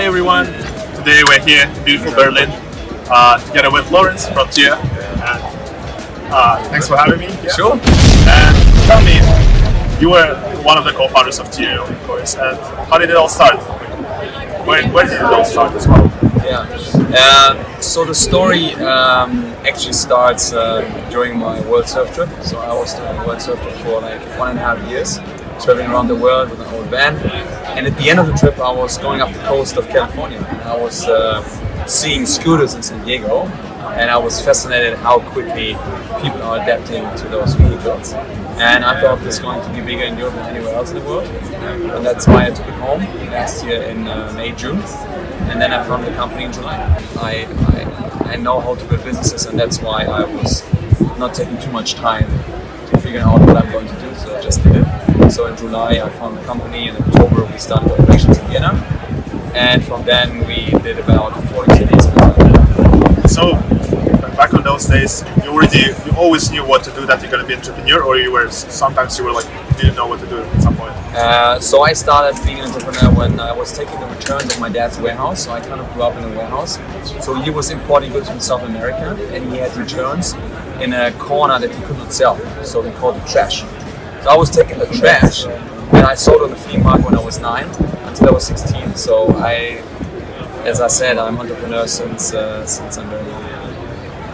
Hey everyone, today we're here in beautiful Berlin uh, together with Lawrence from Tier. And uh, thanks for having me. Yeah. Sure. And tell me, you were one of the co-founders of Tier, of course. And how did it all start? Where, where did it all start as well? Yeah. Uh, so the story um, actually starts uh, during my World Surf trip. So I was doing World Surf trip for like one and a half years, traveling around the world with an old van. And at the end of the trip, I was going up the coast of California. And I was uh, seeing scooters in San Diego, and I was fascinated how quickly people are adapting to those vehicles. And I thought this was going to be bigger in Europe than anywhere else in the world. And that's why I took it home last year in uh, May, June. And then I founded the company in July. I, I, I know how to build businesses, and that's why I was not taking too much time figure out what I'm going to do, so I just did it. So in July, I founded the company. In October, we started operations in Vienna. And from then, we did about 40 cities. So, back on those days, you already, you always knew what to do, that you're going to be an entrepreneur, or you were, sometimes you were like, you didn't know what to do at some point? Uh, so I started being an entrepreneur when I was taking the returns at my dad's warehouse. So I kind of grew up in a warehouse. So he was importing goods from South America, and he had returns in a corner that he could not sell. So they called it trash. So I was taking the trash, and I sold on the flea market when I was nine until I was 16. So I, as I said, I'm an entrepreneur since uh, since I'm very young.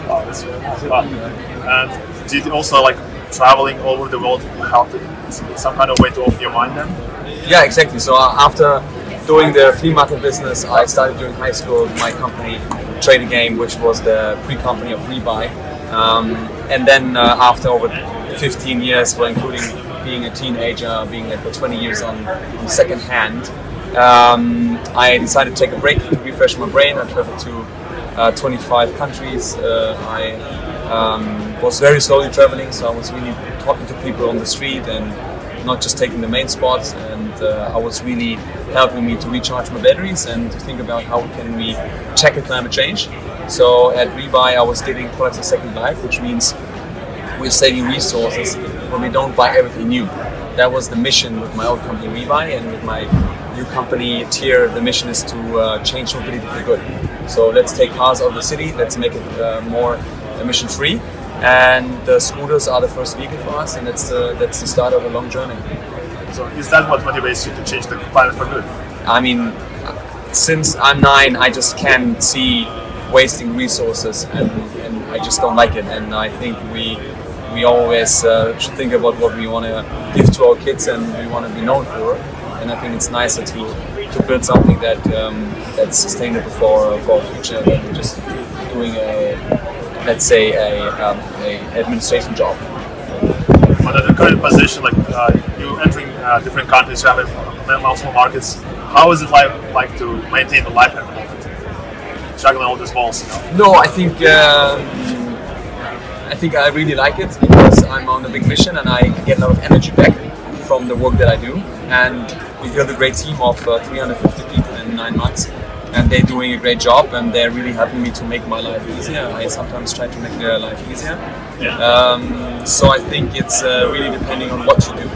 Wow, that's wow. And did also like traveling all over the world help some kind of way to open your mind then? Yeah, exactly. So uh, after doing the flea market business, I started during high school my company Trade a Game, which was the pre-company of Rebuy. Um, and then uh, after over 15 years, well, including being a teenager, being there for 20 years on, on second hand, um, I decided to take a break to refresh my brain. I traveled to uh, 25 countries. Uh, I um, was very slowly traveling, so I was really talking to people on the street and not just taking the main spots. And uh, I was really helping me to recharge my batteries and to think about how can we tackle climate change. So at Rebuy, I was giving products a second life, which means we're saving resources when we don't buy everything new. That was the mission with my old company Rebuy and with my new company Tier. The mission is to uh, change mobility for good. So let's take cars out of the city, let's make it uh, more emission free. And the scooters are the first vehicle for us, and that's the, that's the start of a long journey. So is that what motivates you to change the planet for good? I mean, since I'm nine, I just can't see wasting resources, and, and I just don't like it. And I think we we always uh, should think about what we want to give to our kids and we want to be known for. And I think it's nicer to, to build something that um, that's sustainable for for our future than just doing a let's say a, um, a administration job. Under the current position, like uh, you entering uh, different countries, you have multiple markets. How is it like like to maintain the life at juggling all these balls? No, I think. Um, I think I really like it because I'm on a big mission and I get a lot of energy back from the work that I do. And we built a great team of uh, 350 people in nine months, and they're doing a great job and they're really helping me to make my life easier. I sometimes try to make their life easier. Yeah. Um, so I think it's uh, really depending on what you do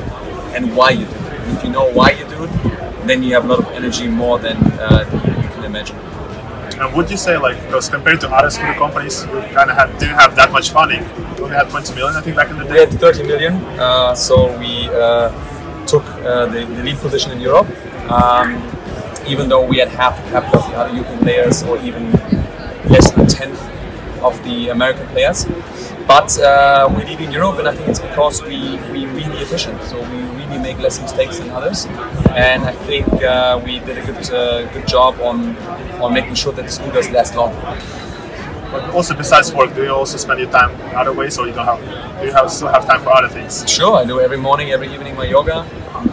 and why you do it. If you know why you do it, then you have a lot of energy more than uh, you can imagine. And would you say, like, because compared to other scooter companies, you kind of had, didn't have that much funding? You only had 20 million, I think, back in the day. We had 30 million, uh, so we uh, took uh, the, the lead position in Europe. Um, even though we had half the capital of the other European players, or even less than a tenth of the American players. But uh, we're leading Europe, and I think it's because we we really efficient. So we really make less mistakes than others, and I think uh, we did a good uh, good job on on making sure that the scooters last long. But also, besides work, do you also spend your time other ways, or you don't have? Do you have still have time for other things? Sure, I do every morning, every evening my yoga.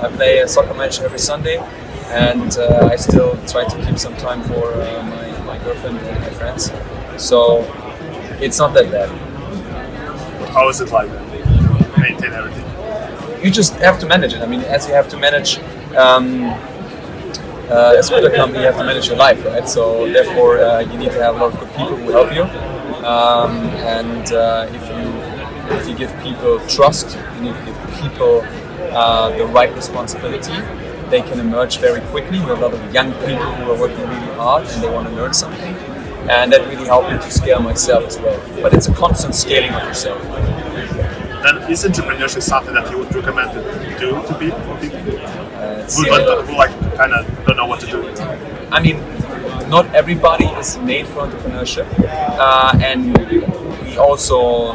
I play a soccer match every Sunday, and uh, I still try to keep some time for uh, my, my girlfriend and my friends. So it's not that bad. How is it like? Maintain everything. You just have to manage it. I mean, as you have to manage um, uh, a scooter company, you have to manage your life, right? So therefore, uh, you need to have a lot of good people who help you. Um, and uh, if you if you give people trust, you need to give people uh, the right responsibility, they can emerge very quickly. We have a lot of young people who are working really hard and they want to learn something. And that really helped me to scale myself as well. But it's a constant scaling of yourself. Then is entrepreneurship something that you would recommend to do to people? For people? Uh, who, who like kind of don't know what to do? I mean, not everybody is made for entrepreneurship, uh, and we also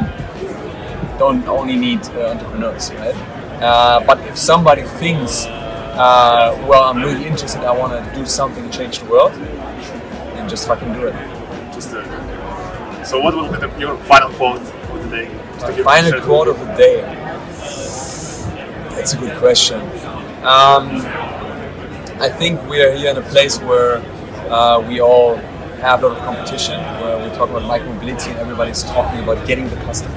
don't only need uh, entrepreneurs, right? Uh, but if somebody thinks, uh, well, I'm really interested, I want to do something to change the world, then just fucking do it. Just do it. So, what will be the, your final quote the final quote of the day. That's a good question. Um, I think we are here in a place where uh, we all have a lot of competition, where we talk about micromobility and everybody's talking about getting the customer.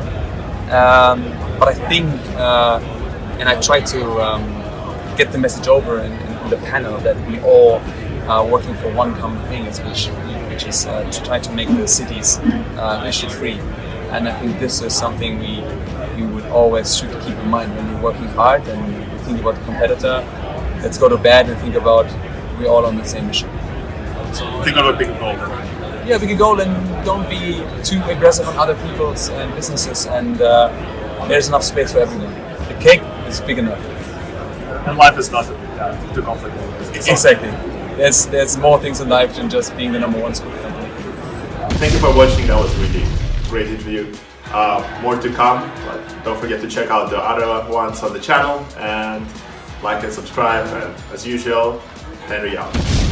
Um, but I think, uh, and I try to um, get the message over in, in, the panel that we all are working for one common thing, which, which is uh, to try to make the cities uh, emission free. And I think this is something we we would always should keep in mind when you're working hard and you think about the competitor. Let's go to bed and think about we're all on the same mission. So think of a big goal. Yeah, big goal and don't be too aggressive on other people's and businesses. And uh, there's enough space for everyone. The cake is big enough. And life is not yeah, too complicated. Exactly. There's there's more things in life than just being the number one school company. Thank you for watching. That was really great interview. Uh, more to come. But don't forget to check out the other ones on the channel and like and subscribe. And as usual, Henry out.